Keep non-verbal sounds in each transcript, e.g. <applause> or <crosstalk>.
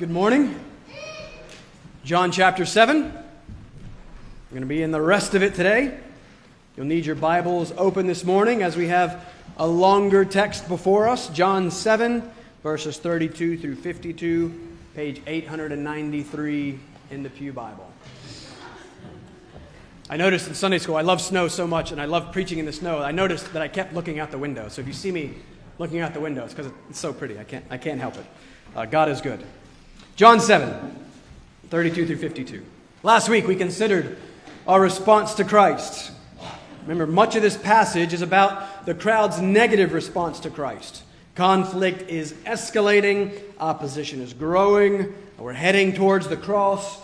Good morning. John chapter 7. We're going to be in the rest of it today. You'll need your Bibles open this morning as we have a longer text before us. John 7, verses 32 through 52, page 893 in the Pew Bible. I noticed in Sunday school, I love snow so much and I love preaching in the snow. I noticed that I kept looking out the window. So if you see me looking out the window, it's because it's so pretty. I can't, I can't help it. Uh, God is good. John 7, 32 through 52. Last week we considered our response to Christ. Remember, much of this passage is about the crowd's negative response to Christ. Conflict is escalating, opposition is growing, we're heading towards the cross.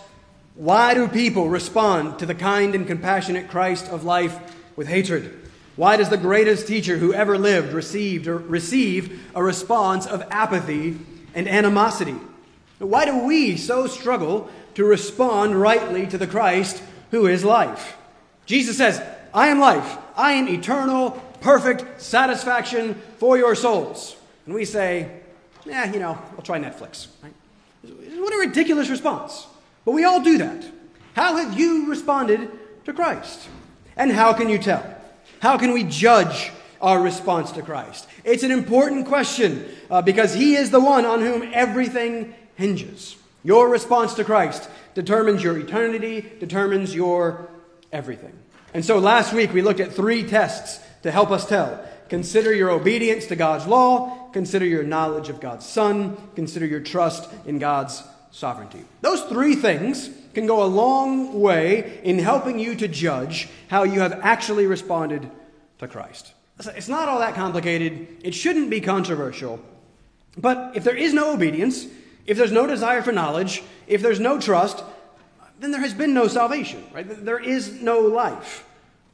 Why do people respond to the kind and compassionate Christ of life with hatred? Why does the greatest teacher who ever lived received receive a response of apathy and animosity? Why do we so struggle to respond rightly to the Christ who is life? Jesus says, I am life. I am eternal, perfect satisfaction for your souls. And we say, yeah, you know, I'll try Netflix. Right? What a ridiculous response. But we all do that. How have you responded to Christ? And how can you tell? How can we judge our response to Christ? It's an important question uh, because He is the one on whom everything hinges. Your response to Christ determines your eternity, determines your everything. And so last week we looked at three tests to help us tell. Consider your obedience to God's law, consider your knowledge of God's Son, consider your trust in God's sovereignty. Those three things can go a long way in helping you to judge how you have actually responded to Christ. It's not all that complicated, it shouldn't be controversial. But if there is no obedience, if there's no desire for knowledge, if there's no trust, then there has been no salvation, right? There is no life.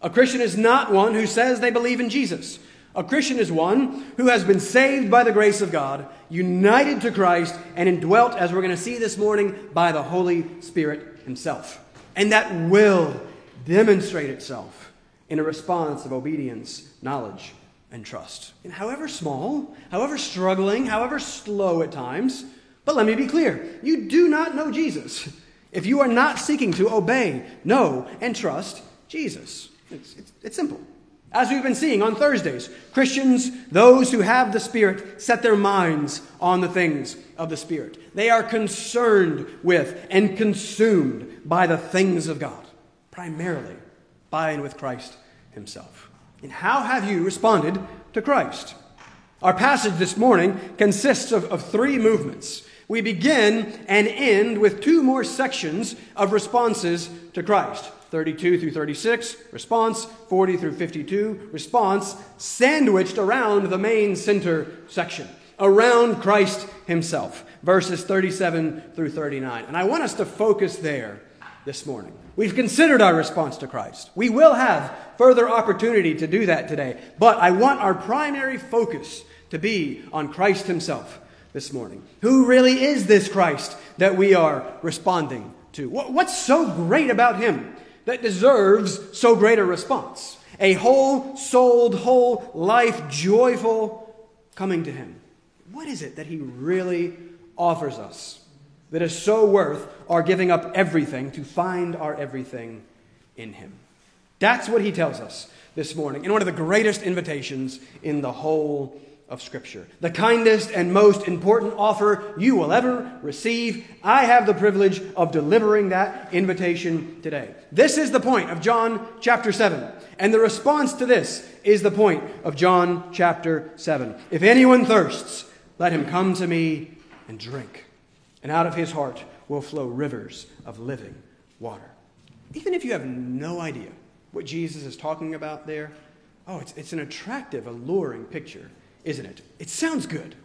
A Christian is not one who says they believe in Jesus. A Christian is one who has been saved by the grace of God, united to Christ, and indwelt, as we're going to see this morning, by the Holy Spirit Himself. And that will demonstrate itself in a response of obedience, knowledge, and trust. And however small, however struggling, however slow at times, but let me be clear you do not know Jesus if you are not seeking to obey, know, and trust Jesus. It's, it's, it's simple. As we've been seeing on Thursdays, Christians, those who have the Spirit, set their minds on the things of the Spirit. They are concerned with and consumed by the things of God, primarily by and with Christ Himself. And how have you responded to Christ? Our passage this morning consists of, of three movements. We begin and end with two more sections of responses to Christ. 32 through 36, response, 40 through 52, response, sandwiched around the main center section, around Christ himself, verses 37 through 39. And I want us to focus there this morning. We've considered our response to Christ. We will have further opportunity to do that today, but I want our primary focus to be on Christ himself this morning. Who really is this Christ that we are responding to? What's so great about him? that deserves so great a response. A whole souled, whole life, joyful coming to Him. What is it that He really offers us that is so worth our giving up everything to find our everything in Him? That's what He tells us this morning in one of the greatest invitations in the whole of Scripture. The kindest and most important offer you will ever receive. I have the privilege of delivering that invitation today. This is the point of John chapter 7. And the response to this is the point of John chapter 7. If anyone thirsts, let him come to me and drink. And out of his heart will flow rivers of living water. Even if you have no idea what Jesus is talking about there, oh, it's, it's an attractive, alluring picture isn't it? It sounds good.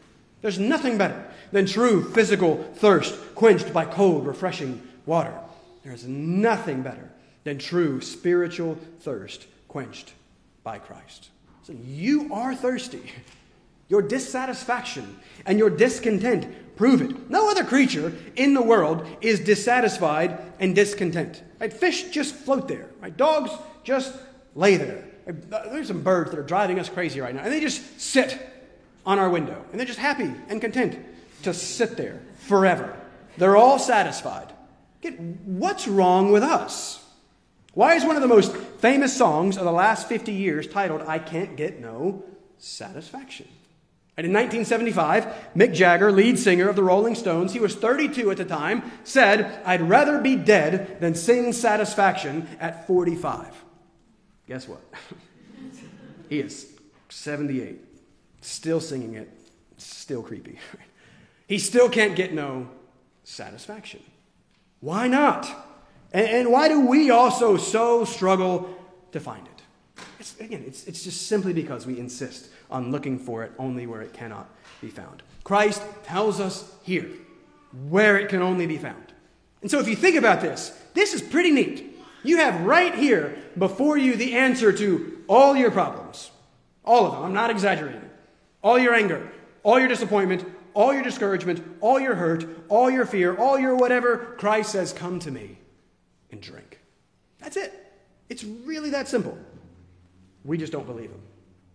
There's nothing better than true physical thirst quenched by cold, refreshing water. There's nothing better than true spiritual thirst quenched by Christ. So you are thirsty. Your dissatisfaction and your discontent prove it. No other creature in the world is dissatisfied and discontent. Right? Fish just float there. Right? Dogs just lay there. There's some birds that are driving us crazy right now, and they just sit on our window, and they're just happy and content to sit there forever. They're all satisfied. What's wrong with us? Why is one of the most famous songs of the last 50 years titled, I Can't Get No Satisfaction? And in 1975, Mick Jagger, lead singer of the Rolling Stones, he was 32 at the time, said, I'd rather be dead than sing Satisfaction at 45. Guess what? <laughs> he is 78, still singing it, still creepy. <laughs> he still can't get no satisfaction. Why not? And, and why do we also so struggle to find it? It's, again, it's, it's just simply because we insist on looking for it only where it cannot be found. Christ tells us here where it can only be found. And so if you think about this, this is pretty neat. You have right here before you the answer to all your problems. All of them. I'm not exaggerating. All your anger, all your disappointment, all your discouragement, all your hurt, all your fear, all your whatever. Christ says, Come to me and drink. That's it. It's really that simple. We just don't believe him.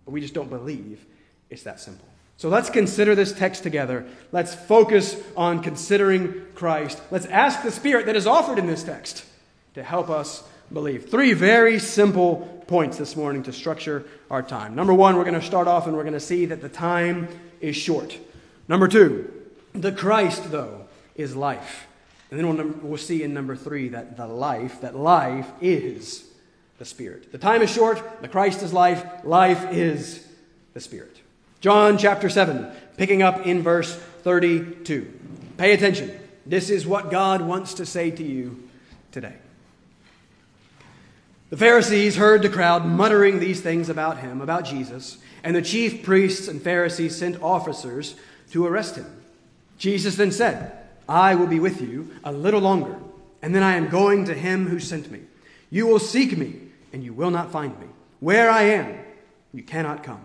We just don't believe it's that simple. So let's consider this text together. Let's focus on considering Christ. Let's ask the Spirit that is offered in this text to help us believe. Three very simple points this morning to structure our time. Number one, we're going to start off and we're going to see that the time is short. Number two, the Christ, though, is life. And then we'll, we'll see in number three that the life, that life is the Spirit. The time is short, the Christ is life, life is the Spirit. John chapter 7, picking up in verse 32. Pay attention. This is what God wants to say to you today. The Pharisees heard the crowd muttering these things about him, about Jesus, and the chief priests and Pharisees sent officers to arrest him. Jesus then said, I will be with you a little longer, and then I am going to him who sent me. You will seek me, and you will not find me. Where I am, you cannot come.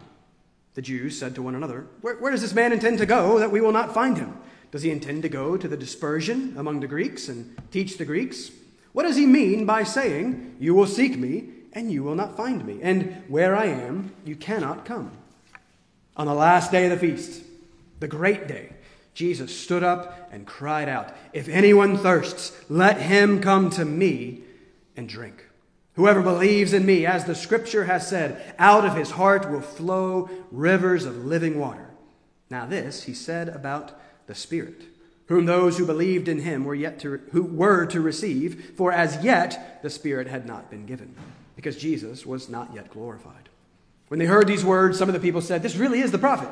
The Jews said to one another, where, where, does this man intend to go that we will not find him? Does he intend to go to the dispersion among the Greeks and teach the Greeks? What does he mean by saying, You will seek me, and you will not find me? And where I am, you cannot come? On the last day of the feast, the great day, Jesus stood up and cried out, If anyone thirsts, let him come to me and drink. Whoever believes in me, as the scripture has said, out of his heart will flow rivers of living water. Now, this he said about the Spirit, whom those who believed in him were yet to, who were to receive, for as yet the Spirit had not been given, because Jesus was not yet glorified. When they heard these words, some of the people said, This really is the prophet.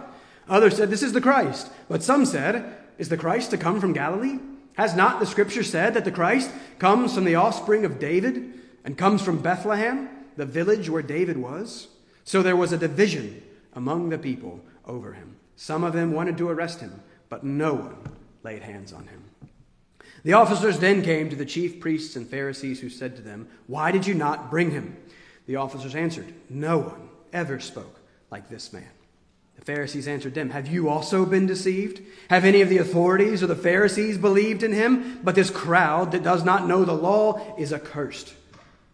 Others said, This is the Christ. But some said, Is the Christ to come from Galilee? Has not the scripture said that the Christ comes from the offspring of David? and comes from Bethlehem, the village where David was. So there was a division among the people over him. Some of them wanted to arrest him, but no one laid hands on him. The officers then came to the chief priests and Pharisees, who said to them, Why did you not bring him? The officers answered, No one ever spoke like this man. The Pharisees answered them, Have you also been deceived? Have any of the authorities or the Pharisees believed in him? But this crowd that does not know the law is accursed.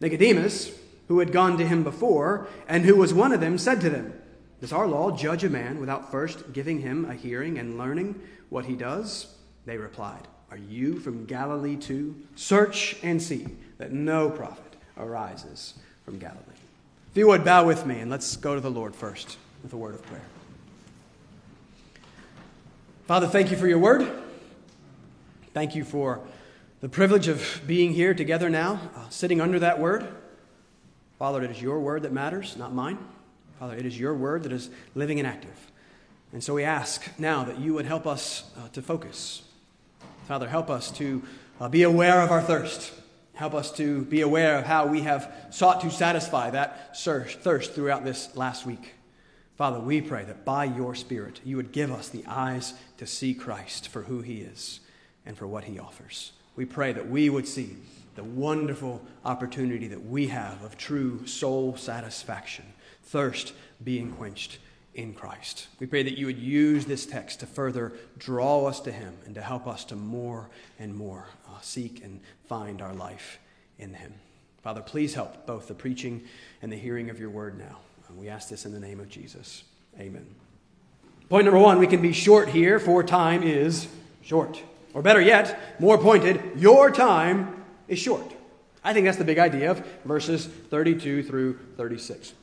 Nicodemus, who had gone to him before, and who was one of them, said to them, Does our law judge a man without first giving him a hearing and learning what he does? They replied, Are you from Galilee too? Search and see that no prophet arises from Galilee. If you would bow with me, and let's go to the Lord first with a word of prayer. Father, thank you for your word. Thank you for the privilege of being here together now, uh, sitting under that word. Father, it is your word that matters, not mine. Father, it is your word that is living and active. And so we ask now that you would help us uh, to focus. Father, help us to uh, be aware of our thirst. Help us to be aware of how we have sought to satisfy that thirst throughout this last week. Father, we pray that by your Spirit you would give us the eyes to see Christ for who he is and for what he offers. We pray that we would see the wonderful opportunity that we have of true soul satisfaction, thirst being quenched in Christ. We pray that you would use this text to further draw us to Him and to help us to more and more uh, seek and find our life in Him. Father, please help both the preaching and the hearing of your word now. And we ask this in the name of Jesus. Amen. Point number one we can be short here, for time is short. Or better yet, more pointed, your time is short. I think that's the big idea of verses 32 through 36.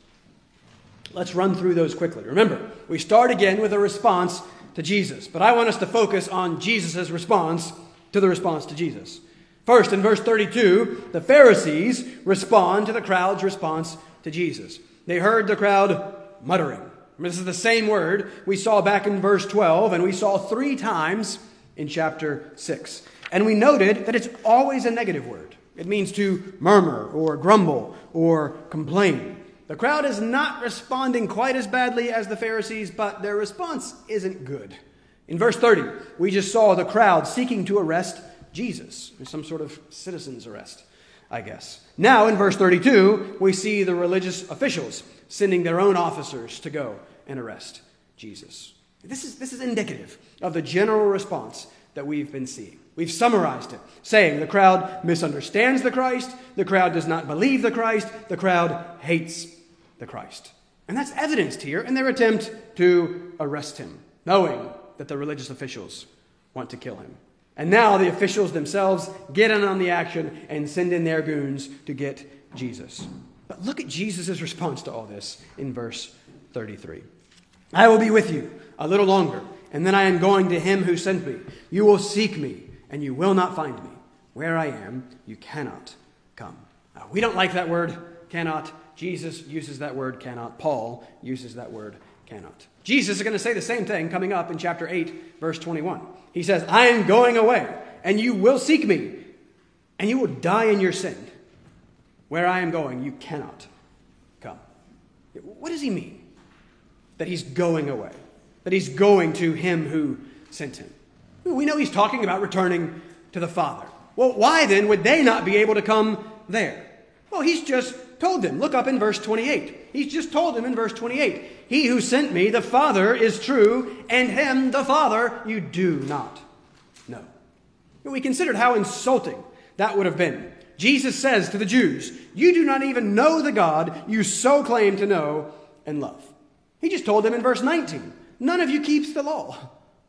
Let's run through those quickly. Remember, we start again with a response to Jesus, but I want us to focus on Jesus' response to the response to Jesus. First, in verse 32, the Pharisees respond to the crowd's response to Jesus. They heard the crowd muttering. This is the same word we saw back in verse 12, and we saw three times in chapter 6. And we noted that it's always a negative word. It means to murmur or grumble or complain. The crowd is not responding quite as badly as the Pharisees, but their response isn't good. In verse 30, we just saw the crowd seeking to arrest Jesus, some sort of citizen's arrest, I guess. Now, in verse 32, we see the religious officials sending their own officers to go and arrest Jesus. This is, this is indicative of the general response that we've been seeing. We've summarized it, saying the crowd misunderstands the Christ, the crowd does not believe the Christ, the crowd hates the Christ. And that's evidenced here in their attempt to arrest him, knowing that the religious officials want to kill him. And now the officials themselves get in on the action and send in their goons to get Jesus. But look at Jesus' response to all this in verse 33. I will be with you a little longer, and then I am going to him who sent me. You will seek me, and you will not find me. Where I am, you cannot come. Now, we don't like that word, cannot. Jesus uses that word, cannot. Paul uses that word, cannot. Jesus is going to say the same thing coming up in chapter 8, verse 21. He says, I am going away, and you will seek me, and you will die in your sin. Where I am going, you cannot come. What does he mean? That he's going away, that he's going to him who sent him. We know he's talking about returning to the Father. Well, why then would they not be able to come there? Well, he's just told them. Look up in verse 28. He's just told them in verse 28 He who sent me, the Father, is true, and him, the Father, you do not know. We considered how insulting that would have been. Jesus says to the Jews, You do not even know the God you so claim to know and love. He just told them in verse 19, None of you keeps the law,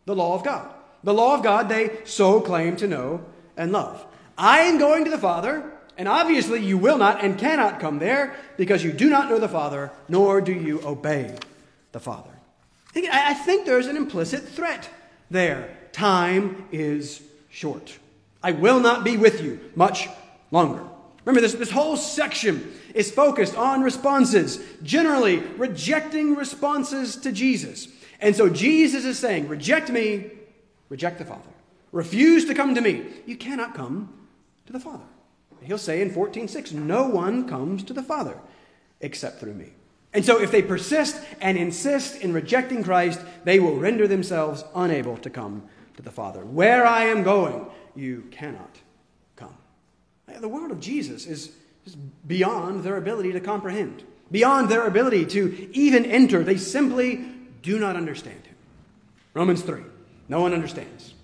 the law of God. The law of God they so claim to know and love. I am going to the Father and obviously, you will not and cannot come there because you do not know the Father, nor do you obey the Father. I think there's an implicit threat there. Time is short. I will not be with you much longer. Remember, this, this whole section is focused on responses, generally rejecting responses to Jesus. And so Jesus is saying, Reject me, reject the Father. Refuse to come to me. You cannot come to the Father. He'll say in 14:6, "No one comes to the Father except through me." And so if they persist and insist in rejecting Christ, they will render themselves unable to come to the Father. Where I am going, you cannot come. The word of Jesus is, beyond their ability to comprehend, beyond their ability to even enter. They simply do not understand him. Romans 3, no one understands.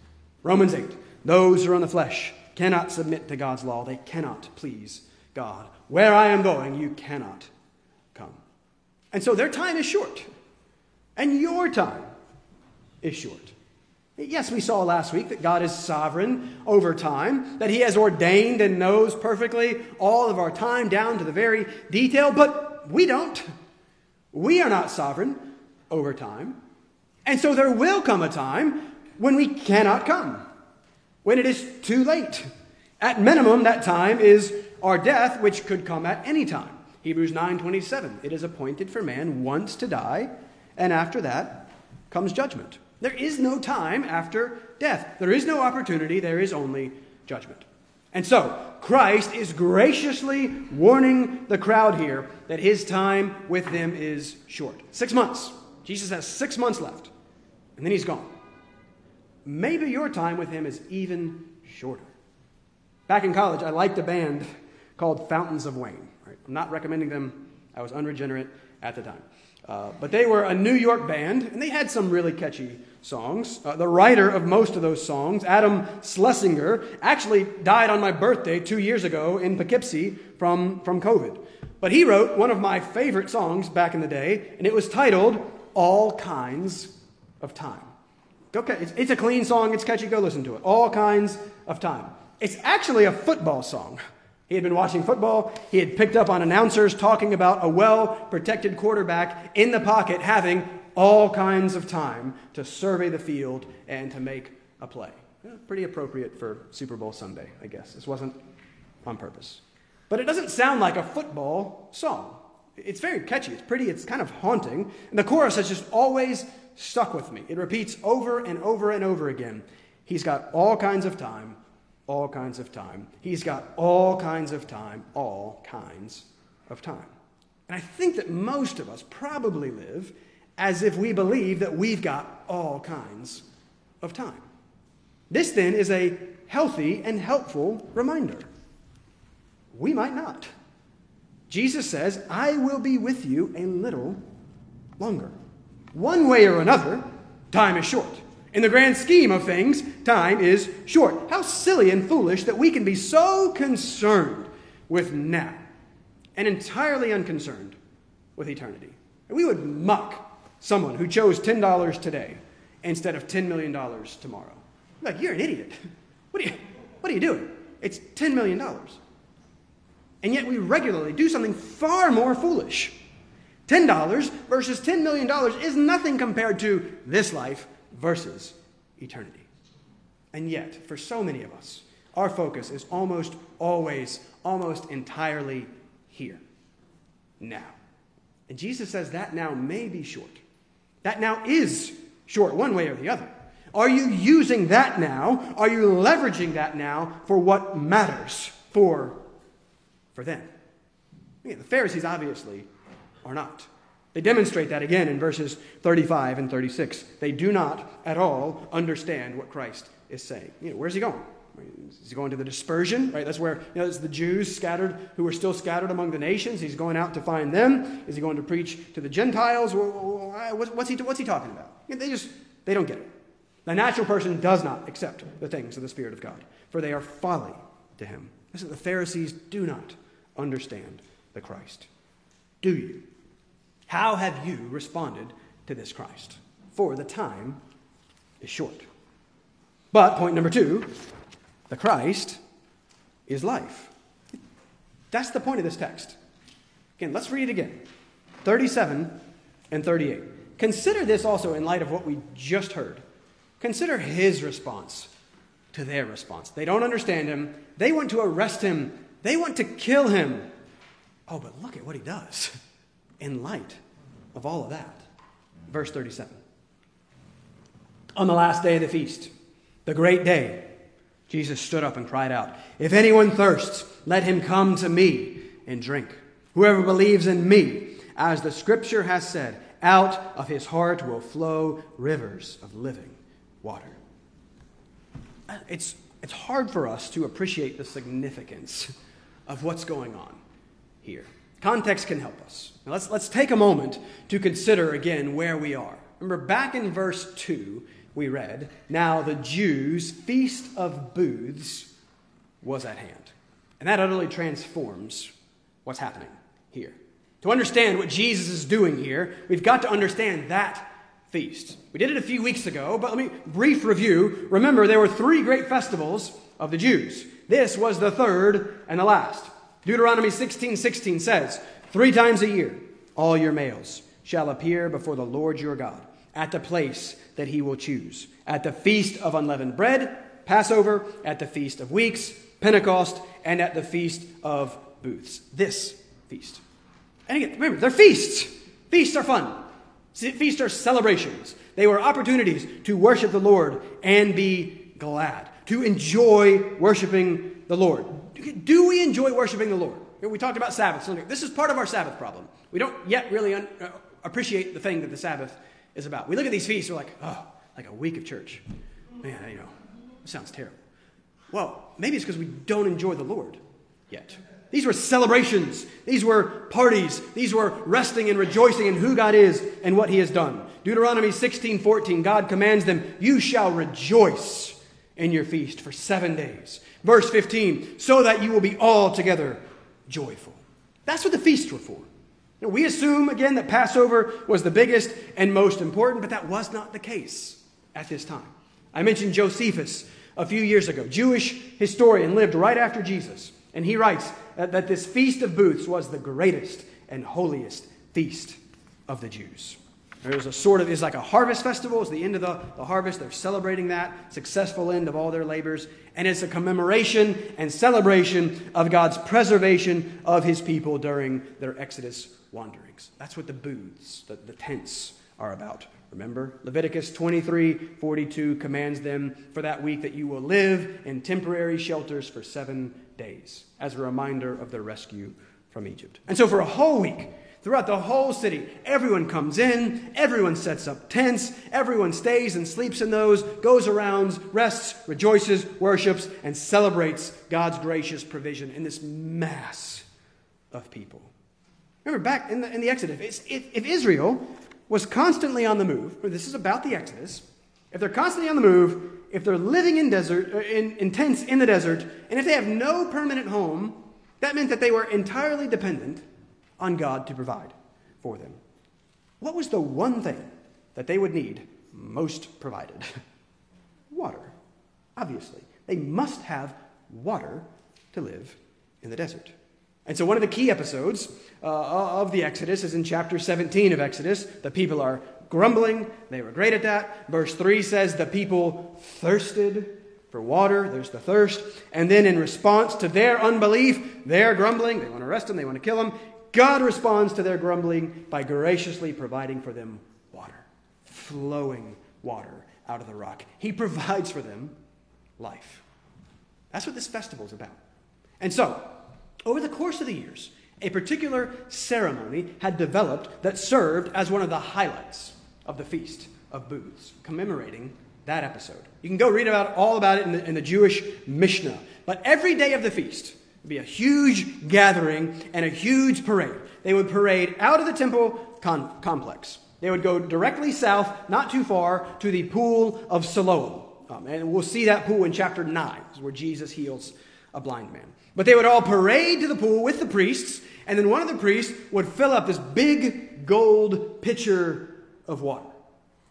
Romans 8, those who are in the flesh cannot submit to God's law. They cannot please God. Where I am going, you cannot come. And so their time is short, and your time is short. Yes, we saw last week that God is sovereign over time, that He has ordained and knows perfectly all of our time down to the very detail, but we don't. We are not sovereign over time. And so there will come a time when we cannot come when it is too late. At minimum, that time is our death, which could come at any time. Hebrews 9:27. It is appointed for man once to die, and after that comes judgment. There is no time after death. There is no opportunity, there is only judgment. And so, Christ is graciously warning the crowd here that his time with them is short. 6 months. Jesus has 6 months left, and then he's gone maybe your time with him is even shorter. Back in college, I liked a band called Fountains of Wayne. Right? I'm not recommending them, I was unregenerate at the time. Uh, but they were a New York band, and they had some really catchy songs. Uh, the writer of most of those songs, Adam Schlesinger, actually died on my birthday two years ago in Poughkeepsie from, from COVID. But he wrote one of my favorite songs back in the day, and it was titled All Kinds of Time. Okay, it's, it's a clean song, it's catchy, go listen to it. All kinds of time. It's actually a football song. He had been watching football. He had picked up on announcers talking about a well protected quarterback in the pocket having all kinds of time to survey the field and to make a play. Pretty appropriate for Super Bowl Sunday, I guess. This wasn't on purpose. But it doesn't sound like a football song. It's very catchy, it's pretty, it's kind of haunting. And the chorus has just always stuck with me. It repeats over and over and over again. He's got all kinds of time, all kinds of time. He's got all kinds of time, all kinds of time. And I think that most of us probably live as if we believe that we've got all kinds of time. This then is a healthy and helpful reminder. We might not. Jesus says, I will be with you a little longer. One way or another, time is short. In the grand scheme of things, time is short. How silly and foolish that we can be so concerned with now and entirely unconcerned with eternity. And we would muck someone who chose $10 today instead of $10 million tomorrow. Like, you're an idiot. <laughs> What are you, what are you doing? It's $10 million. And yet we regularly do something far more foolish. $10 versus $10 million is nothing compared to this life versus eternity. And yet, for so many of us, our focus is almost always, almost entirely here, now. And Jesus says that now may be short. That now is short, one way or the other. Are you using that now? Are you leveraging that now for what matters for for them. the Pharisees obviously are not. They demonstrate that again in verses 35 and 36. They do not at all understand what Christ is saying. You know, where's he going? Is he going to the dispersion? Right, that's where you know, it's the Jews scattered who are still scattered among the nations. He's going out to find them. Is he going to preach to the Gentiles? What's he, what's he talking about? They just they don't get it. The natural person does not accept the things of the Spirit of God, for they are folly to him. Listen, the Pharisees do not understand the Christ? Do you? How have you responded to this Christ? For the time is short. But point number two the Christ is life. That's the point of this text. Again, let's read it again 37 and 38. Consider this also in light of what we just heard. Consider his response to their response. They don't understand him. They want to arrest him they want to kill him. Oh, but look at what he does <laughs> in light of all of that. Verse 37. On the last day of the feast, the great day, Jesus stood up and cried out, If anyone thirsts, let him come to me and drink. Whoever believes in me, as the scripture has said, out of his heart will flow rivers of living water. It's, it's hard for us to appreciate the significance of what's going on here. Context can help us. Now let's, let's take a moment to consider again where we are. Remember, back in verse 2, we read, Now the Jews' feast of booths was at hand. And that utterly transforms what's happening here. To understand what Jesus is doing here, we've got to understand that feast. We did it a few weeks ago, but let me brief review. Remember, there were three great festivals of the Jews this was the third and the last. Deuteronomy 16 16 says, Three times a year, all your males shall appear before the Lord your God at the place that he will choose, at the feast of unleavened bread, Passover, at the feast of weeks, Pentecost, and at the feast of booths. This feast. And again, remember, they're feasts. Feasts are fun. Feasts are celebrations. They were opportunities to worship the Lord and be glad to enjoy worshiping the Lord. Do we enjoy worshiping the Lord? We talked about Sabbath. This is part of our Sabbath problem. We don't yet really un- uh, appreciate the thing that the Sabbath is about. We look at these feasts, we're like, oh, like a week of church. Man, you know, sounds terrible. Well, maybe it's because we don't enjoy the Lord yet. These were celebrations. These were parties. These were resting and rejoicing in who God is and what He has done. Deuteronomy 16 14, God commands them, You shall rejoice in your feast for seven days. Verse 15, so that you will be altogether joyful. That's what the feasts were for. Now, we assume, again, that Passover was the biggest and most important, but that was not the case at this time. I mentioned Josephus a few years ago. Jewish historian lived right after Jesus. And he writes that, that this Feast of Booths was the greatest and holiest feast of the Jews. There's a sort of, it's like a harvest festival. It's the end of the, the harvest. They're celebrating that successful end of all their labors. And it's a commemoration and celebration of God's preservation of his people during their Exodus wanderings. That's what the booths, the, the tents, are about. Remember, Leviticus 23 42 commands them for that week that you will live in temporary shelters for seven days, as a reminder of their rescue from Egypt. And so, for a whole week, throughout the whole city, everyone comes in, everyone sets up tents, everyone stays and sleeps in those, goes around, rests, rejoices, worships, and celebrates God's gracious provision in this mass of people. Remember, back in the, in the Exodus, if, if Israel was constantly on the move. This is about the Exodus. If they're constantly on the move, if they're living in desert, uh, in, in tents in the desert, and if they have no permanent home, that meant that they were entirely dependent on God to provide for them. What was the one thing that they would need most provided? <laughs> water. Obviously, they must have water to live in the desert. And so, one of the key episodes uh, of the Exodus is in chapter 17 of Exodus. The people are grumbling, they were great at that. Verse 3 says, The people thirsted for water, there's the thirst. And then, in response to their unbelief, they're grumbling, they want to arrest them, they want to kill them. God responds to their grumbling by graciously providing for them water, flowing water out of the rock. He provides for them life. That's what this festival is about. And so, over the course of the years, a particular ceremony had developed that served as one of the highlights of the Feast of Booths, commemorating that episode. You can go read about all about it in the, in the Jewish Mishnah. But every day of the feast be a huge gathering and a huge parade. They would parade out of the temple con- complex. They would go directly south, not too far, to the pool of Siloam. Um, and we'll see that pool in chapter 9, where Jesus heals a blind man. But they would all parade to the pool with the priests, and then one of the priests would fill up this big gold pitcher of water.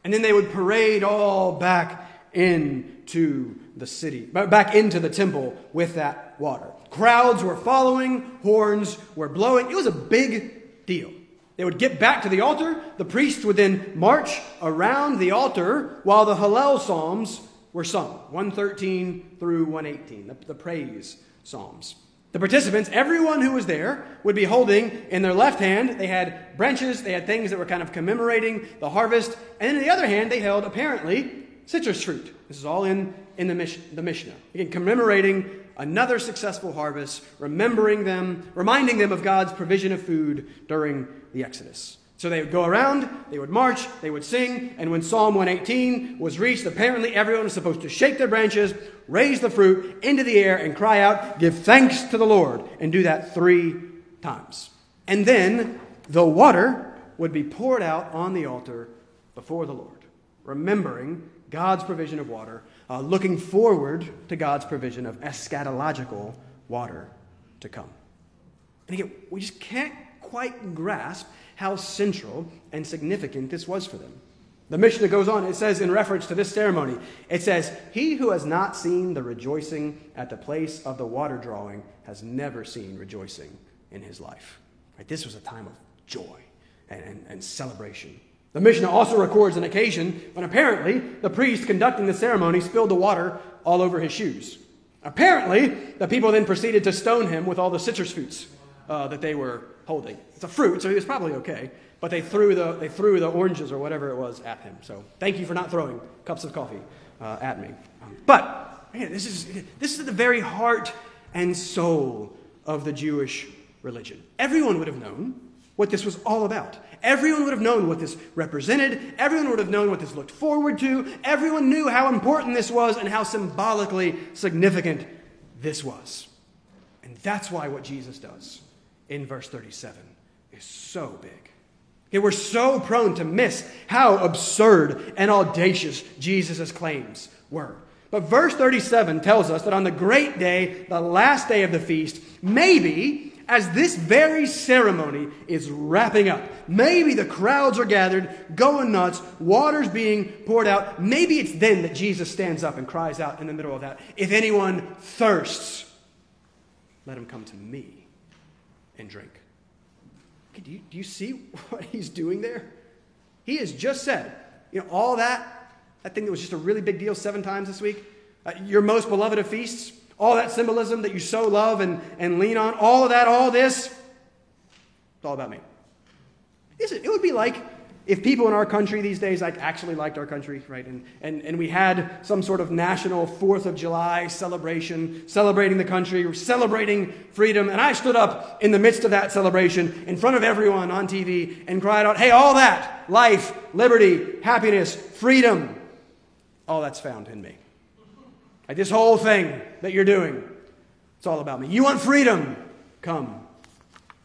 And then they would parade all back into the city, back into the temple with that water. Crowds were following, horns were blowing. It was a big deal. They would get back to the altar. The priests would then march around the altar while the Hallel Psalms were sung 113 through 118, the, the praise Psalms. The participants, everyone who was there, would be holding in their left hand, they had branches, they had things that were kind of commemorating the harvest. And in the other hand, they held apparently citrus fruit. This is all in, in the, Mish, the Mishnah. Again, commemorating another successful harvest, remembering them, reminding them of God's provision of food during the Exodus. So they would go around, they would march, they would sing, and when Psalm 118 was reached, apparently everyone was supposed to shake their branches, raise the fruit into the air, and cry out, Give thanks to the Lord, and do that three times. And then the water would be poured out on the altar before the Lord, remembering God's provision of water, uh, looking forward to God's provision of eschatological water to come. And again, we just can't quite grasp how central and significant this was for them. The Mishnah goes on, it says in reference to this ceremony, it says, He who has not seen the rejoicing at the place of the water drawing has never seen rejoicing in his life. Right? This was a time of joy and, and, and celebration. The Mishnah also records an occasion when apparently the priest conducting the ceremony spilled the water all over his shoes. Apparently, the people then proceeded to stone him with all the citrus fruits uh, that they were holding. It's a fruit, so he was probably okay. But they threw the, they threw the oranges or whatever it was at him. So thank you for not throwing cups of coffee uh, at me. But man, this, is, this is the very heart and soul of the Jewish religion. Everyone would have known what this was all about. Everyone would have known what this represented. Everyone would have known what this looked forward to. Everyone knew how important this was and how symbolically significant this was. And that's why what Jesus does in verse 37 is so big. Okay, we're so prone to miss how absurd and audacious Jesus' claims were. But verse 37 tells us that on the great day, the last day of the feast, maybe as this very ceremony is wrapping up. Maybe the crowds are gathered, going nuts, water's being poured out. Maybe it's then that Jesus stands up and cries out in the middle of that If anyone thirsts, let him come to me and drink. Do you, do you see <laughs> what he's doing there? He has just said, you know, all that, that thing that was just a really big deal seven times this week, uh, your most beloved of feasts, all that symbolism that you so love and, and lean on, all of that, all this, it's all about me. Is it? It would be like if people in our country these days like actually liked our country, right? And, and, and we had some sort of national Fourth of July celebration, celebrating the country, celebrating freedom, and I stood up in the midst of that celebration in front of everyone on TV and cried out, hey, all that, life, liberty, happiness, freedom, all that's found in me. Like this whole thing that you're doing, it's all about me. You want freedom? Come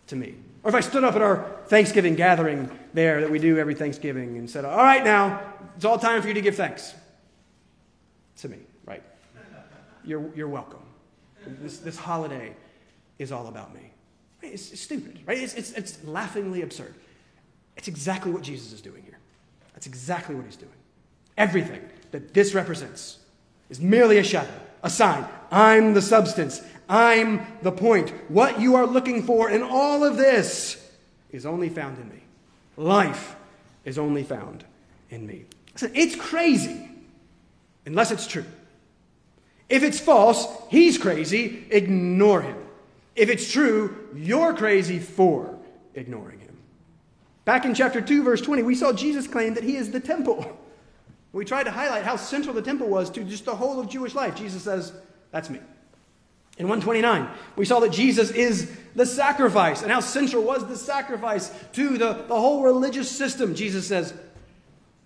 to me. Or if I stood up at our Thanksgiving gathering there that we do every Thanksgiving and said, All right, now, it's all time for you to give thanks to me, right? You're, you're welcome. This, this holiday is all about me. It's, stupid, right? It's, it's, it's laughingly absurd. It's exactly what Jesus is doing here. That's exactly what he's doing. Everything that this represents is merely a shadow, a sign. I'm the substance. I'm the point. What you are looking for in all of this is only found in me. Life is only found in me. it's crazy unless it's true. If it's false, he's crazy, ignore him. If it's true, you're crazy for ignoring him. Back in chapter 2, verse 20, we saw Jesus claim that he is the temple. We tried to highlight how central the temple was to just the whole of Jewish life. Jesus says, That's me. In 129, we saw that Jesus is the sacrifice and how central was the sacrifice to the, the whole religious system. Jesus says,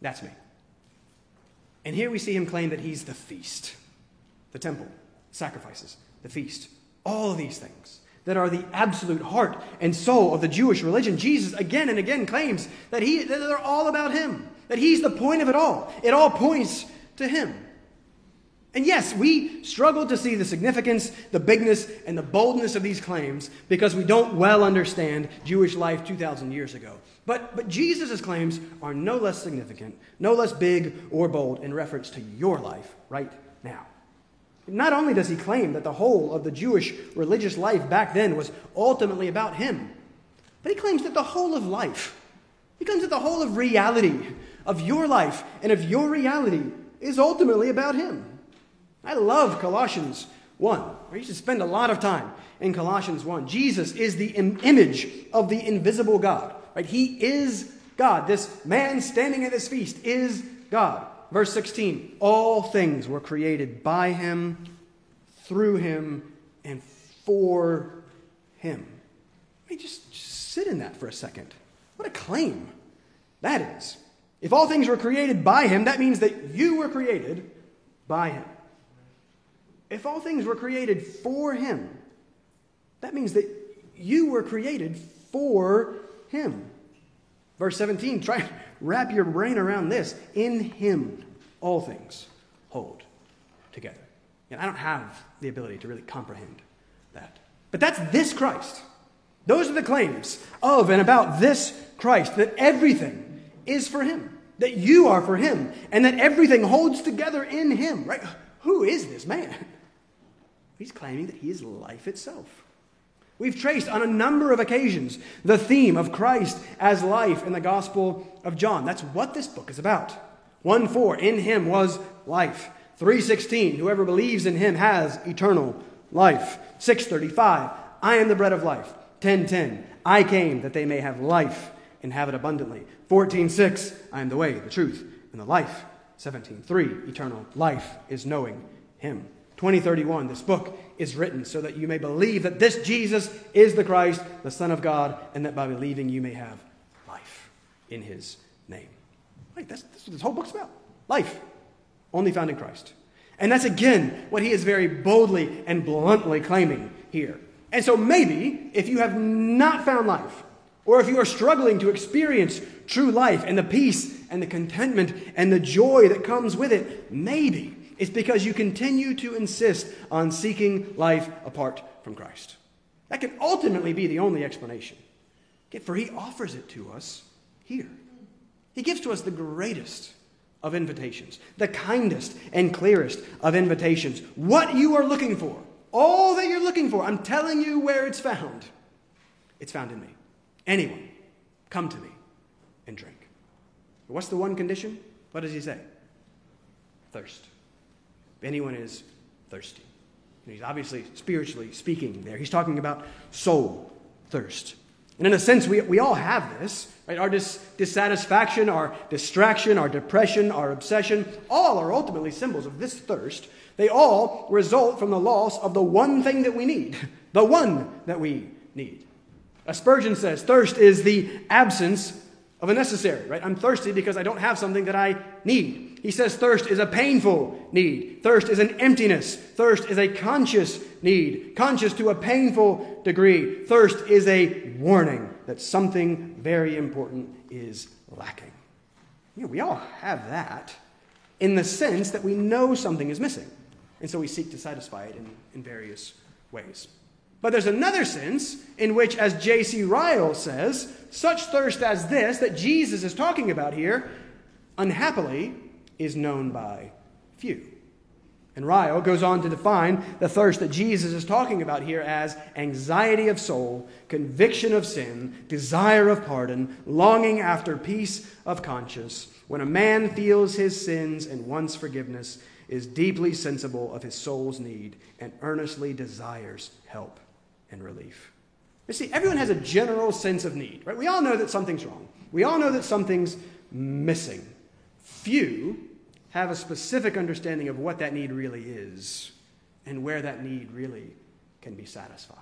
That's me. And here we see him claim that he's the feast, the temple, sacrifices, the feast, all of these things that are the absolute heart and soul of the Jewish religion. Jesus again and again claims that, he, that they're all about him. That he's the point of it all. It all points to him. And yes, we struggle to see the significance, the bigness, and the boldness of these claims because we don't well understand Jewish life 2,000 years ago. But, but Jesus' claims are no less significant, no less big or bold in reference to your life right now. Not only does he claim that the whole of the Jewish religious life back then was ultimately about him, but he claims that the whole of life, he claims that the whole of reality of your life and of your reality is ultimately about Him. I love Colossians 1. I used to spend a lot of time in Colossians 1. Jesus is the Im- image of the invisible God. Right? He is God. This man standing at this feast is God. Verse 16 All things were created by him, through him, and for him. Let me just, just sit in that for a second. What a claim that is. If all things were created by him, that means that you were created by him. If all things were created for him, that means that you were created for him. Verse 17, try to wrap your brain around this. In him, all things hold together. And I don't have the ability to really comprehend that. But that's this Christ. Those are the claims of and about this Christ, that everything is for him that you are for him, and that everything holds together in him, right? Who is this man? <laughs> He's claiming that he is life itself. We've traced on a number of occasions the theme of Christ as life in the Gospel of John. That's what this book is about. 1 4, in him was life. 316, whoever believes in him has eternal life. 635, I am the bread of life. 1010, I came that they may have life and have it abundantly. 14:6, I am the way, the truth, and the life. 17:3, eternal life is knowing him. 2031, this book is written so that you may believe that this Jesus is the Christ, the Son of God, and that by believing you may have life in his name. Right, that's, that's what this whole book's about. Life, only found in Christ. And that's again what he is very boldly and bluntly claiming here. And so maybe if you have not found life, or if you are struggling to experience true life and the peace and the contentment and the joy that comes with it, maybe it's because you continue to insist on seeking life apart from Christ. That can ultimately be the only explanation. For he offers it to us here. He gives to us the greatest of invitations, the kindest and clearest of invitations. What you are looking for, all that you're looking for, I'm telling you where it's found. It's found in me. Anyone, come to me and drink. What's the one condition? What does he say? Thirst. If anyone is thirsty. And he's obviously spiritually speaking there. He's talking about soul thirst. And in a sense, we, we all have this. Right? Our dis- dissatisfaction, our distraction, our depression, our obsession, all are ultimately symbols of this thirst. They all result from the loss of the one thing that we need, <laughs> the one that we need. Spurgeon says, thirst is the absence of a necessary, right? I'm thirsty because I don't have something that I need. He says thirst is a painful need. Thirst is an emptiness. Thirst is a conscious need, conscious to a painful degree. Thirst is a warning that something very important is lacking. Know, we all have that in the sense that we know something is missing. And so we seek to satisfy it in, in various ways. But there's another sense in which, as J.C. Ryle says, such thirst as this that Jesus is talking about here, unhappily, is known by few. And Ryle goes on to define the thirst that Jesus is talking about here as anxiety of soul, conviction of sin, desire of pardon, longing after peace of conscience. When a man feels his sins and wants forgiveness, is deeply sensible of his soul's need, and earnestly desires help and relief. You see, everyone has a general sense of need, right? We all know that something's wrong. We all know that something's missing. Few have a specific understanding of what that need really is and where that need really can be satisfied.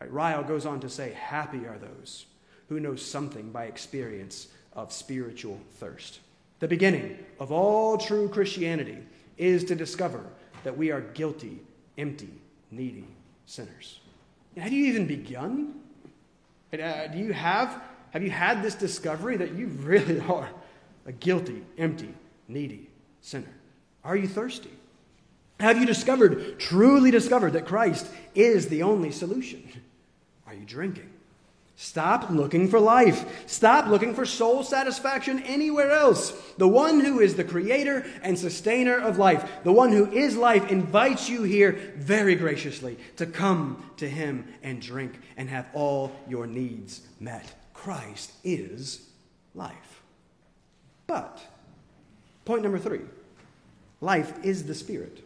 Right? Ryle goes on to say, Happy are those who know something by experience of spiritual thirst. The beginning of all true Christianity is to discover that we are guilty, empty, needy sinners. Have you even begun? Uh, do you have, have you had this discovery that you really <laughs> are a guilty, empty, needy sinner? Are you thirsty? Have you discovered, truly discovered, that Christ is the only solution? Are you drinking? Stop looking for life. Stop looking for soul satisfaction anywhere else. The one who is the creator and sustainer of life, the one who is life, invites you here very graciously to come to him and drink and have all your needs met. Christ is life. But, point number three life is the Spirit.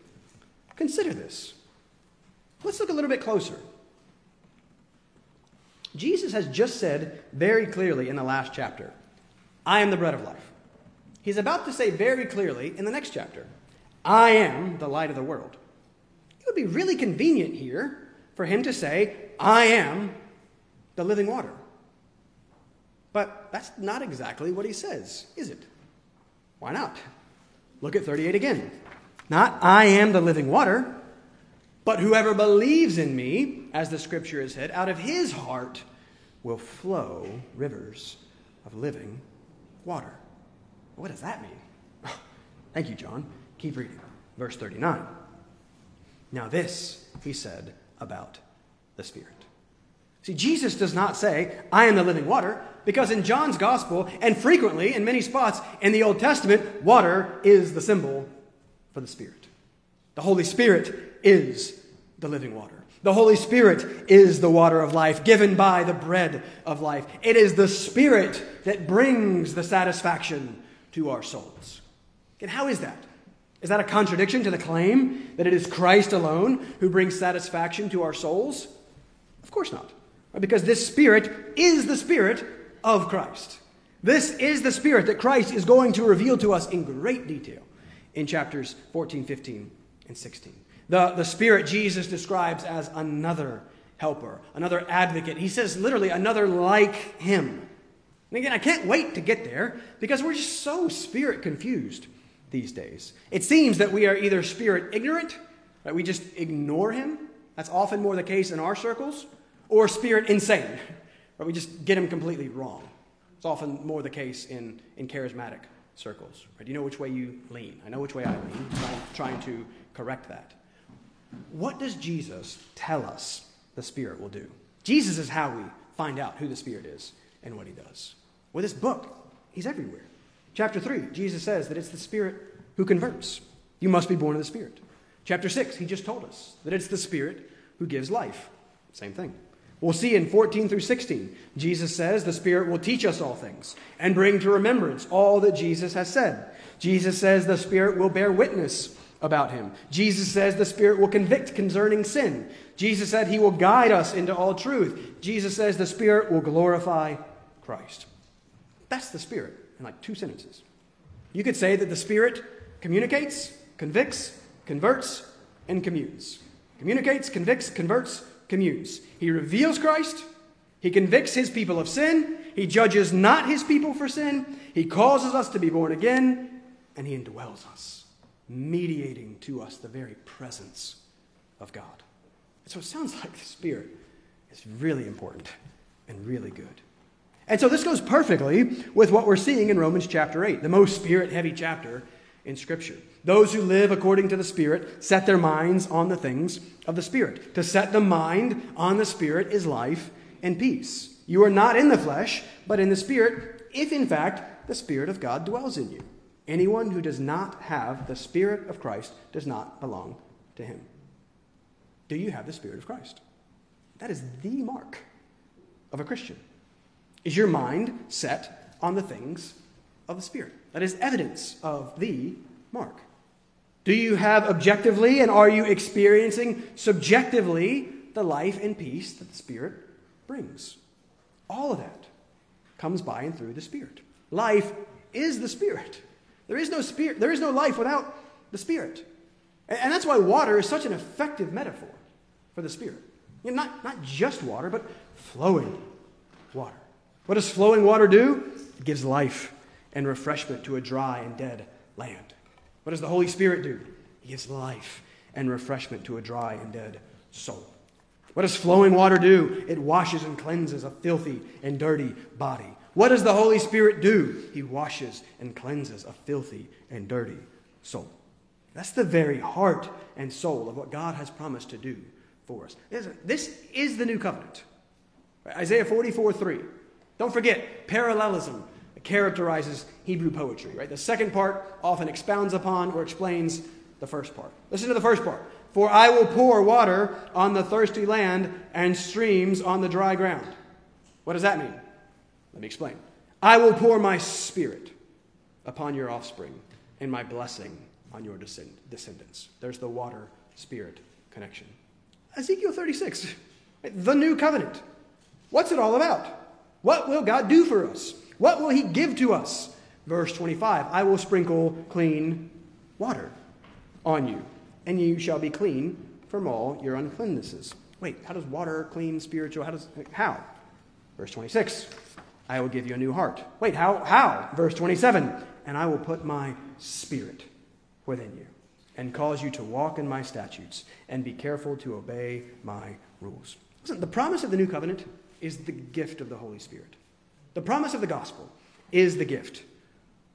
Consider this. Let's look a little bit closer. Jesus has just said very clearly in the last chapter, I am the bread of life. He's about to say very clearly in the next chapter, I am the light of the world. It would be really convenient here for him to say, I am the living water. But that's not exactly what he says, is it? Why not? Look at 38 again. Not, I am the living water. But whoever believes in me, as the scripture has said, out of his heart will flow rivers of living water. What does that mean? <laughs> Thank you, John. Keep reading. Verse 39. Now, this he said about the Spirit. See, Jesus does not say, I am the living water, because in John's gospel, and frequently in many spots in the Old Testament, water is the symbol for the Spirit. The Holy Spirit is the living water. The Holy Spirit is the water of life, given by the bread of life. It is the Spirit that brings the satisfaction to our souls. And how is that? Is that a contradiction to the claim that it is Christ alone who brings satisfaction to our souls? Of course not. Because this Spirit is the Spirit of Christ. This is the Spirit that Christ is going to reveal to us in great detail in chapters 14, 15, and 16. The, the Spirit Jesus describes as another helper, another advocate. He says literally another like him. And again, I can't wait to get there because we're just so spirit confused these days. It seems that we are either spirit ignorant, that we just ignore him. That's often more the case in our circles, or spirit insane, <laughs> or we just get him completely wrong. It's often more the case in, in charismatic circles. Right? You know which way you lean. I know which way I lean, trying, trying to correct that. What does Jesus tell us the Spirit will do. Jesus is how we find out who the Spirit is and what he does. With this book, he's everywhere. Chapter 3, Jesus says that it's the Spirit who converts. You must be born of the Spirit. Chapter 6, he just told us that it's the Spirit who gives life. Same thing. We'll see in 14 through 16, Jesus says the Spirit will teach us all things and bring to remembrance all that Jesus has said. Jesus says the Spirit will bear witness about him. Jesus says the Spirit will convict concerning sin. Jesus said he will guide us into all truth. Jesus says the Spirit will glorify Christ. That's the Spirit in like two sentences. You could say that the Spirit communicates, convicts, converts, and communes. Communicates, convicts, converts, communes. He reveals Christ. He convicts his people of sin. He judges not his people for sin. He causes us to be born again. And he indwells us, mediating to us the very presence of God. And so it sounds like the Spirit is really important and really good. And so this goes perfectly with what we're seeing in Romans chapter 8, the most spirit heavy chapter in Scripture. Those who live according to the Spirit set their minds on the things of the Spirit. To set the mind on the Spirit is life and peace. You are not in the flesh, but in the Spirit, if in fact the Spirit of God dwells in you. Anyone who does not have the Spirit of Christ does not belong to him. Do you have the Spirit of Christ? That is the mark of a Christian. Is your mind set on the things of the Spirit? That is evidence of the mark. Do you have objectively and are you experiencing subjectively the life and peace that the Spirit brings? All of that comes by and through the Spirit. Life is the Spirit. There is no spirit, there is no life without the Spirit. And that's why water is such an effective metaphor for the Spirit. You know, not, not just water, but flowing water. What does flowing water do? It gives life and refreshment to a dry and dead land. What does the Holy Spirit do? He gives life and refreshment to a dry and dead soul. What does flowing water do? It washes and cleanses a filthy and dirty body. What does the Holy Spirit do? He washes and cleanses a filthy and dirty soul. That's the very heart and soul of what God has promised to do for us. This is the new covenant. Isaiah 44 3. Don't forget, parallelism characterizes Hebrew poetry, right? The second part often expounds upon or explains the first part. Listen to the first part. For I will pour water on the thirsty land and streams on the dry ground. What does that mean? Let me explain. I will pour my spirit upon your offspring and my blessing on your descendants. There's the water spirit connection. Ezekiel 36, the new covenant. What's it all about? What will God do for us? What will He give to us? Verse 25 I will sprinkle clean water on you, and you shall be clean from all your uncleannesses. Wait, how does water clean spiritual? How does how? Verse 26 I will give you a new heart. Wait, how? How? Verse 27 And I will put my spirit within you and cause you to walk in my statutes and be careful to obey my rules. Listen, the promise of the new covenant is the gift of the Holy Spirit. The promise of the gospel is the gift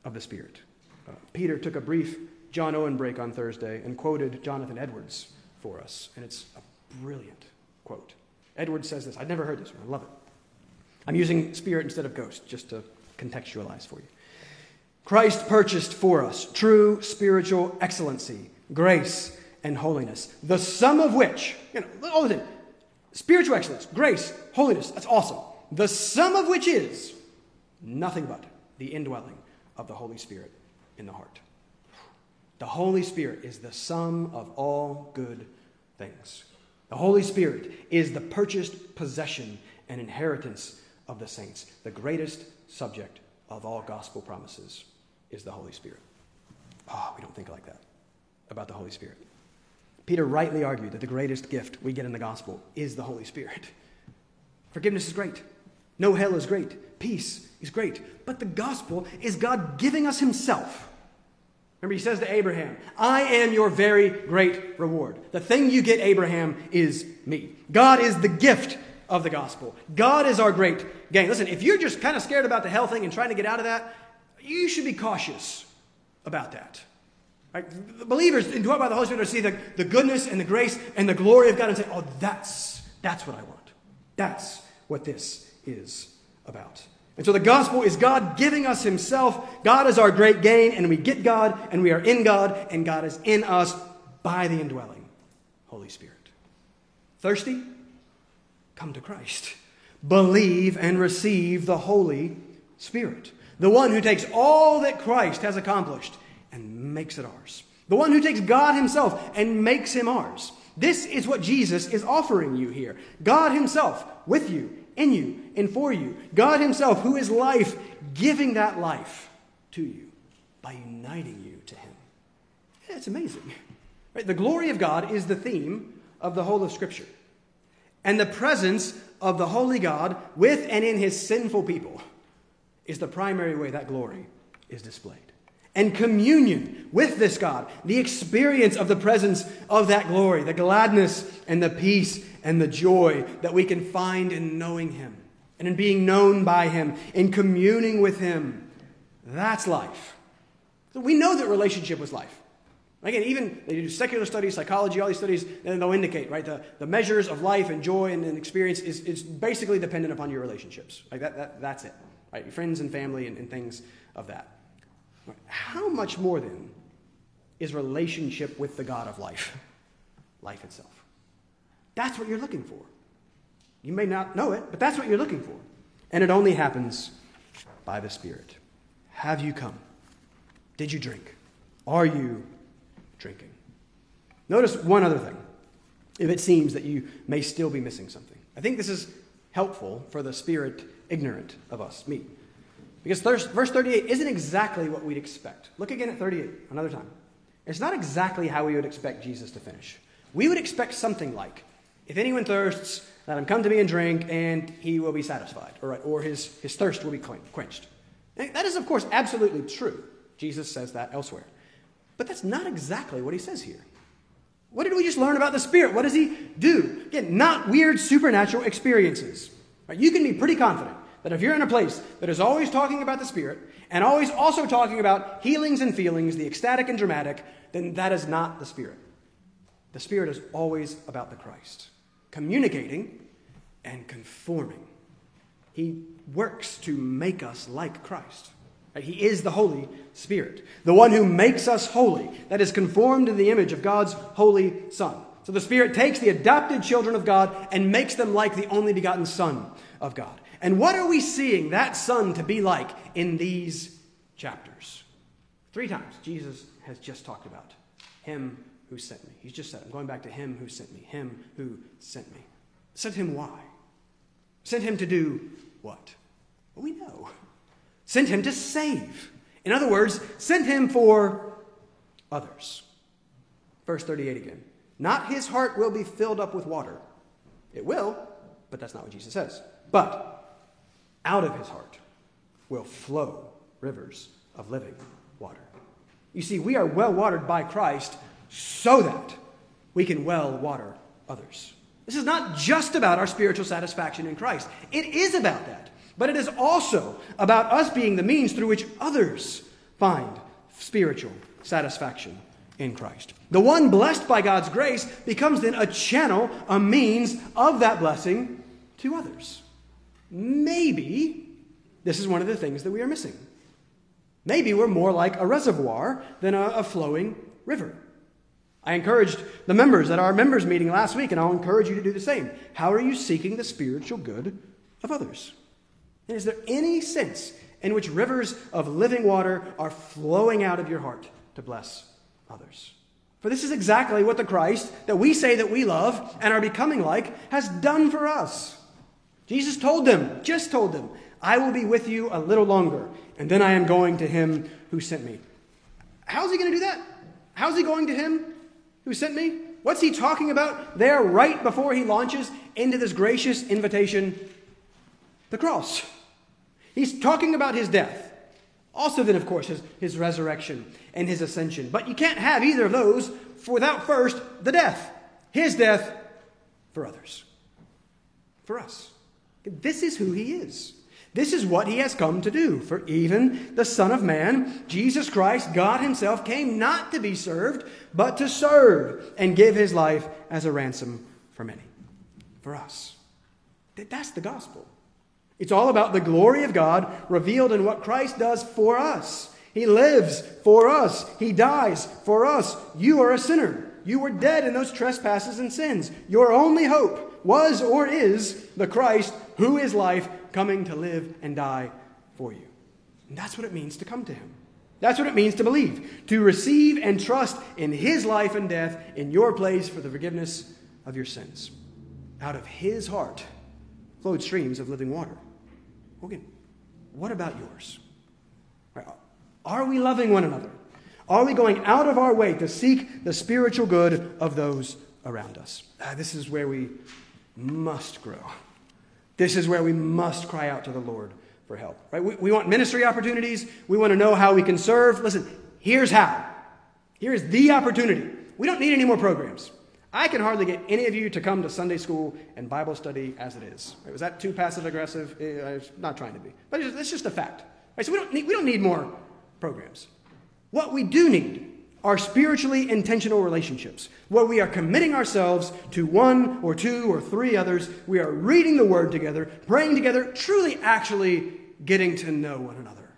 of the Spirit. Uh, Peter took a brief John Owen break on Thursday and quoted Jonathan Edwards for us, and it's a brilliant quote. Edwards says this. I'd never heard this one. I love it. I'm using spirit instead of ghost just to contextualize for you. Christ purchased for us true spiritual excellency, grace, and holiness, the sum of which, you know, all of it, Spiritual excellence, grace, holiness, that's awesome. The sum of which is nothing but the indwelling of the Holy Spirit in the heart. The Holy Spirit is the sum of all good things. The Holy Spirit is the purchased possession and inheritance of the saints. The greatest subject of all gospel promises is the Holy Spirit. Oh, we don't think like that about the Holy Spirit. Peter rightly argued that the greatest gift we get in the gospel is the Holy Spirit. Forgiveness is great. No hell is great. Peace is great. But the gospel is God giving us Himself. Remember, He says to Abraham, I am your very great reward. The thing you get, Abraham, is me. God is the gift of the gospel. God is our great gain. Listen, if you're just kind of scared about the hell thing and trying to get out of that, you should be cautious about that. Right? Believers indwelt by the Holy Spirit see the, the goodness and the grace and the glory of God and say, oh, that's That's what I want. That's what this is about. And so the gospel is God giving us himself. God is our great gain, and we get God, and we are in God, and God is in us by the indwelling Holy Spirit. Thirsty? Come to Christ. Believe and receive the Holy Spirit, the one who takes all that Christ has accomplished and makes it ours, the one who takes God Himself and makes Him ours. This is what Jesus is offering you here God Himself with you, in you, and for you. God Himself, who is life, giving that life to you by uniting you to Him. It's amazing. Right? The glory of God is the theme of the whole of Scripture. And the presence of the holy God with and in his sinful people is the primary way that glory is displayed. And communion with this God, the experience of the presence of that glory, the gladness and the peace and the joy that we can find in knowing him and in being known by him, in communing with him, that's life. We know that relationship was life. Again, even they do secular studies, psychology, all these studies, and they'll indicate, right, the, the measures of life and joy and, and experience is, is basically dependent upon your relationships. Like that, that, that's it, right? Your friends and family and, and things of that. How much more then is relationship with the God of life, life itself? That's what you're looking for. You may not know it, but that's what you're looking for. And it only happens by the Spirit. Have you come? Did you drink? Are you drinking. Notice one other thing, if it seems that you may still be missing something. I think this is helpful for the spirit ignorant of us, me. Because verse 38 isn't exactly what we'd expect. Look again at 38, another time. It's not exactly how we would expect Jesus to finish. We would expect something like, if anyone thirsts, let him come to me and drink, and he will be satisfied, or, or his, his thirst will be quenched. That is, of course, absolutely true. Jesus says that elsewhere. But that's not exactly what he says here. What did we just learn about the Spirit? What does he do? Again, not weird supernatural experiences. Right? You can be pretty confident that if you're in a place that is always talking about the Spirit and always also talking about healings and feelings, the ecstatic and dramatic, then that is not the Spirit. The Spirit is always about the Christ, communicating and conforming. He works to make us like Christ. He is the Holy Spirit, the one who makes us holy, that is conformed to the image of God's holy Son. So the Spirit takes the adopted children of God and makes them like the only begotten Son of God. And what are we seeing that Son to be like in these chapters? Three times Jesus has just talked about Him who sent me. He's just said, I'm going back to Him who sent me, Him who sent me. Sent Him why? Sent Him to do what? Well, we know sent him to save. In other words, sent him for others. Verse 38 again. Not his heart will be filled up with water. It will, but that's not what Jesus says. But out of his heart will flow rivers of living water. You see, we are well watered by Christ so that we can well water others. This is not just about our spiritual satisfaction in Christ, it is about that. But it is also about us being the means through which others find spiritual satisfaction in Christ. The one blessed by God's grace becomes then a channel, a means of that blessing to others. Maybe this is one of the things that we are missing. Maybe we're more like a reservoir than a, a flowing river. I encouraged the members at our members meeting last week, and I'll encourage you to do the same. How are you seeking the spiritual good of others? And is there any sense in which rivers of living water are flowing out of your heart to bless others? For this is exactly what the Christ that we say that we love and are becoming like has done for us. Jesus told them, just told them, I will be with you a little longer, and then I am going to him who sent me. How's he going to do that? How's he going to him who sent me? What's he talking about there right before he launches into this gracious invitation the cross. He's talking about his death. Also, then, of course, his, his resurrection and his ascension. But you can't have either of those without first the death. His death for others. For us. This is who he is. This is what he has come to do. For even the Son of Man, Jesus Christ, God himself, came not to be served, but to serve and give his life as a ransom for many. for us. That's the gospel. It's all about the glory of God revealed in what Christ does for us. He lives for us, He dies for us. You are a sinner. You were dead in those trespasses and sins. Your only hope was or is the Christ who is life coming to live and die for you. And that's what it means to come to Him. That's what it means to believe, to receive and trust in His life and death in your place for the forgiveness of your sins. Out of His heart flowed streams of living water. Again, what about yours? Are we loving one another? Are we going out of our way to seek the spiritual good of those around us? Ah, this is where we must grow. This is where we must cry out to the Lord for help. Right? We, we want ministry opportunities. We want to know how we can serve. Listen, here's how. Here's the opportunity. We don't need any more programs. I can hardly get any of you to come to Sunday school and Bible study as it is. Right? Was that too passive aggressive? Eh, I'm not trying to be. But it's just a fact. Right? So we don't, need, we don't need more programs. What we do need are spiritually intentional relationships where we are committing ourselves to one or two or three others. We are reading the word together, praying together, truly actually getting to know one another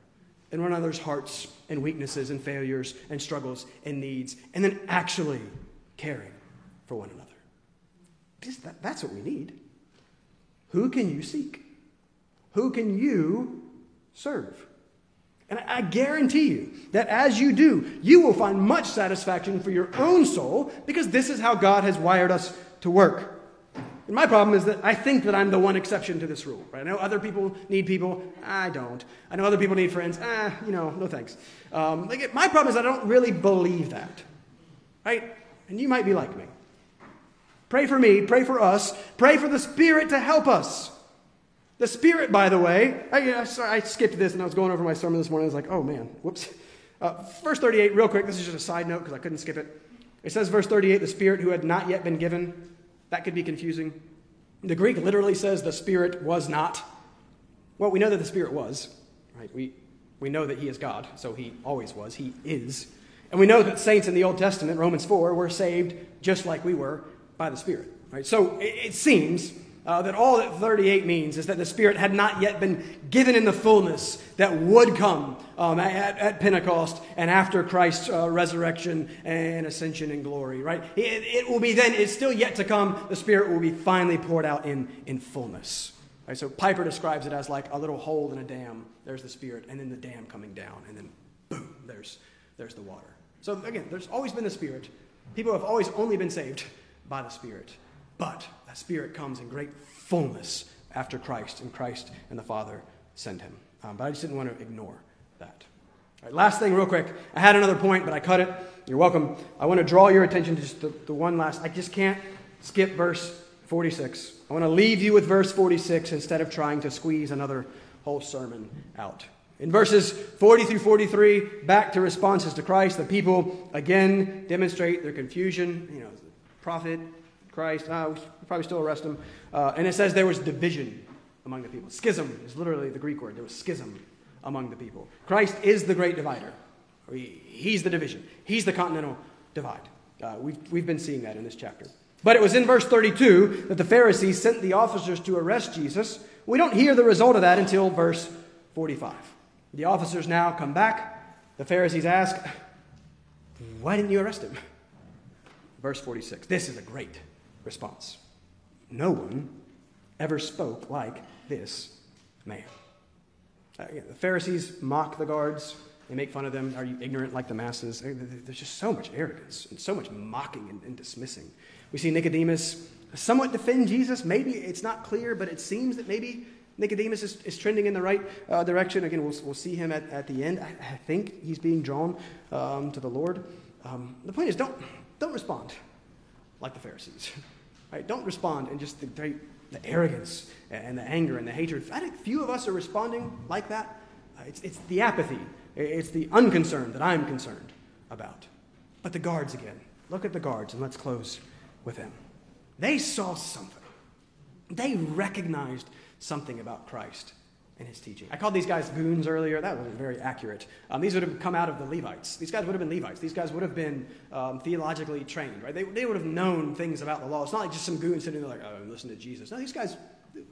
and one another's hearts and weaknesses and failures and struggles and needs, and then actually caring for one another. That, that's what we need. Who can you seek? Who can you serve? And I guarantee you that as you do, you will find much satisfaction for your own soul because this is how God has wired us to work. And my problem is that I think that I'm the one exception to this rule. Right? I know other people need people. I don't. I know other people need friends. Ah, you know, no thanks. Um, like, my problem is I don't really believe that. Right? And you might be like me. Pray for me, pray for us, pray for the Spirit to help us. The Spirit, by the way, I, sorry, I skipped this and I was going over my sermon this morning. I was like, oh man, whoops. Uh, verse 38, real quick, this is just a side note because I couldn't skip it. It says, verse 38, the Spirit who had not yet been given. That could be confusing. The Greek literally says the Spirit was not. Well, we know that the Spirit was, right? We, we know that He is God, so He always was. He is. And we know that saints in the Old Testament, Romans 4, were saved just like we were by the Spirit, right? So it, it seems uh, that all that 38 means is that the Spirit had not yet been given in the fullness that would come um, at, at, Pentecost and after Christ's uh, resurrection and ascension in glory, right? It, it, will be then, it's still yet to come, the Spirit will be finally poured out in, in fullness. Right, so Piper describes it as like a little hole in a dam. There's the Spirit, and then the dam coming down, and then boom, there's, there's the water. So again, there's always been the Spirit. People have always only been saved by the Spirit. But that Spirit comes in great fullness after Christ, and Christ and the Father send him. Um, but I just didn't want to ignore that. All right, last thing, real quick. I had another point, but I cut it. You're welcome. I want to draw your attention to just the, the one last. I just can't skip verse 46. I want to leave you with verse 46 instead of trying to squeeze another whole sermon out. In verses 40 through 43, back to responses to Christ, the people again demonstrate their confusion. You know, prophet, Christ. Uh, we probably still arrest him. Uh, and it says there was division among the people. Schism is literally the Greek word. There was schism among the people. Christ is the great divider. He's the division. He's the continental divide. Uh, we've, we've been seeing that in this chapter. But it was in verse 32 that the Pharisees sent the officers to arrest Jesus. We don't hear the result of that until verse 45. The officers now come back. The Pharisees ask, Why didn't you arrest him? Verse 46. This is a great response. No one ever spoke like this man. Uh, the Pharisees mock the guards. They make fun of them. Are you ignorant like the masses? There's just so much arrogance and so much mocking and, and dismissing. We see Nicodemus somewhat defend Jesus. Maybe it's not clear, but it seems that maybe Nicodemus is, is trending in the right uh, direction. Again, we'll, we'll see him at, at the end. I, I think he's being drawn um, to the Lord. Um, the point is, don't, don't respond like the Pharisees. <laughs> Right? Don't respond in just the, the arrogance and the anger and the hatred. I think few of us are responding like that. Uh, it's, it's the apathy, it's the unconcern that I'm concerned about. But the guards again. Look at the guards and let's close with them. They saw something. They recognized something about Christ in his teaching. I called these guys goons earlier. That wasn't very accurate. Um, these would have come out of the Levites. These guys would have been Levites. These guys would have been um, theologically trained, right? They, they would have known things about the law. It's not like just some goons sitting there like, oh, listen to Jesus. No, these guys,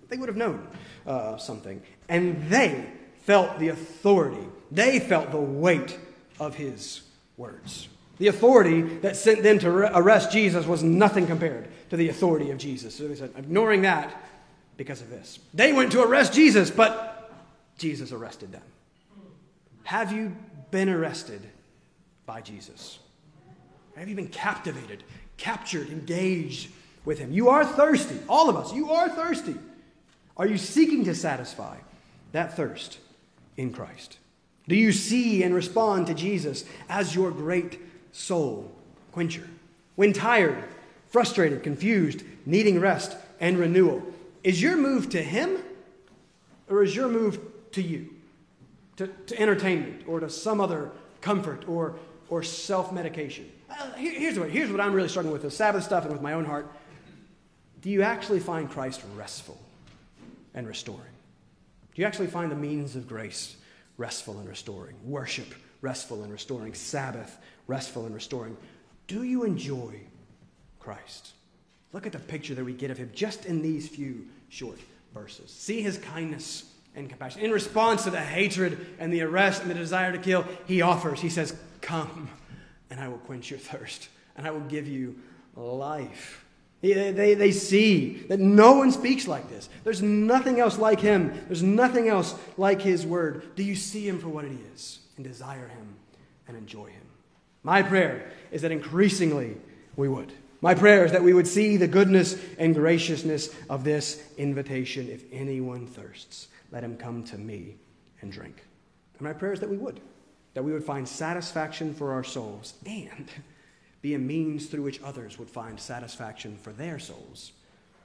they would have known uh, something. And they felt the authority. They felt the weight of his words. The authority that sent them to arrest Jesus was nothing compared to the authority of Jesus. So they said, ignoring that because of this. They went to arrest Jesus, but Jesus arrested them. Have you been arrested by Jesus? Have you been captivated, captured, engaged with him? You are thirsty. All of us, you are thirsty. Are you seeking to satisfy that thirst in Christ? Do you see and respond to Jesus as your great soul quencher. When tired, frustrated, confused, needing rest and renewal, is your move to Him or is your move to you? To, to entertainment or to some other comfort or, or self medication? Uh, here, here's, what, here's what I'm really struggling with the Sabbath stuff and with my own heart. Do you actually find Christ restful and restoring? Do you actually find the means of grace restful and restoring? Worship restful and restoring? Sabbath restful and restoring. Do you enjoy Christ? Look at the picture that we get of him just in these few short verses. See his kindness and compassion. In response to the hatred and the arrest and the desire to kill, he offers, he says, Come, and I will quench your thirst, and I will give you life. They, they, they see that no one speaks like this. There's nothing else like him. There's nothing else like his word. Do you see him for what he is and desire him and enjoy him? My prayer is that increasingly we would. My prayer is that we would see the goodness and graciousness of this invitation. If anyone thirsts, let him come to me and drink. And my prayer is that we would, that we would find satisfaction for our souls and be a means through which others would find satisfaction for their souls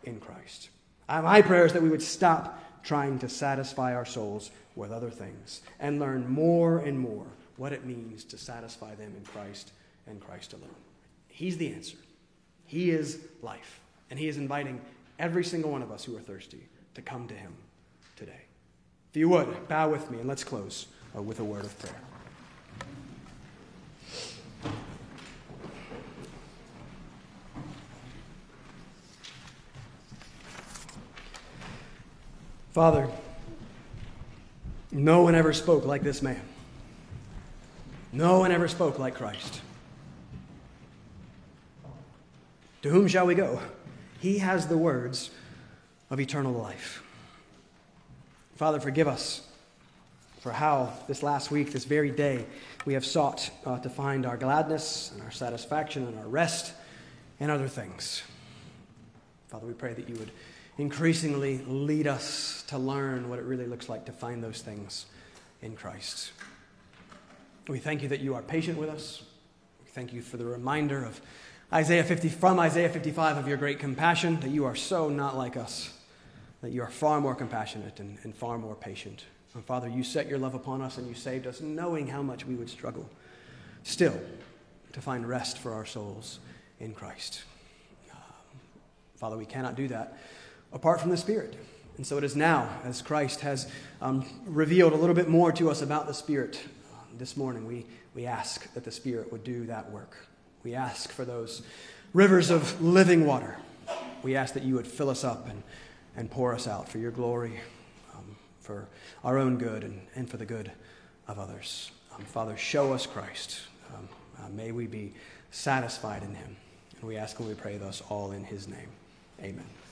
in Christ. Uh, my prayer is that we would stop trying to satisfy our souls with other things and learn more and more what it means to satisfy them in Christ and Christ alone. He's the answer. He is life. And He is inviting every single one of us who are thirsty to come to Him. If you would, bow with me and let's close uh, with a word of prayer. Father, no one ever spoke like this man. No one ever spoke like Christ. To whom shall we go? He has the words of eternal life. Father, forgive us for how this last week, this very day, we have sought uh, to find our gladness and our satisfaction and our rest and other things. Father, we pray that you would increasingly lead us to learn what it really looks like to find those things in Christ. We thank you that you are patient with us. We thank you for the reminder of Isaiah 50, from Isaiah 55 of your great compassion, that you are so not like us, that you are far more compassionate and, and far more patient. And Father, you set your love upon us and you saved us, knowing how much we would struggle still to find rest for our souls in Christ. Um, Father, we cannot do that apart from the Spirit. And so it is now, as Christ has um, revealed a little bit more to us about the Spirit, this morning, we, we ask that the Spirit would do that work. We ask for those rivers of living water. We ask that you would fill us up and, and pour us out for your glory, um, for our own good, and, and for the good of others. Um, Father, show us Christ. Um, uh, may we be satisfied in him. And we ask and we pray thus all in his name. Amen.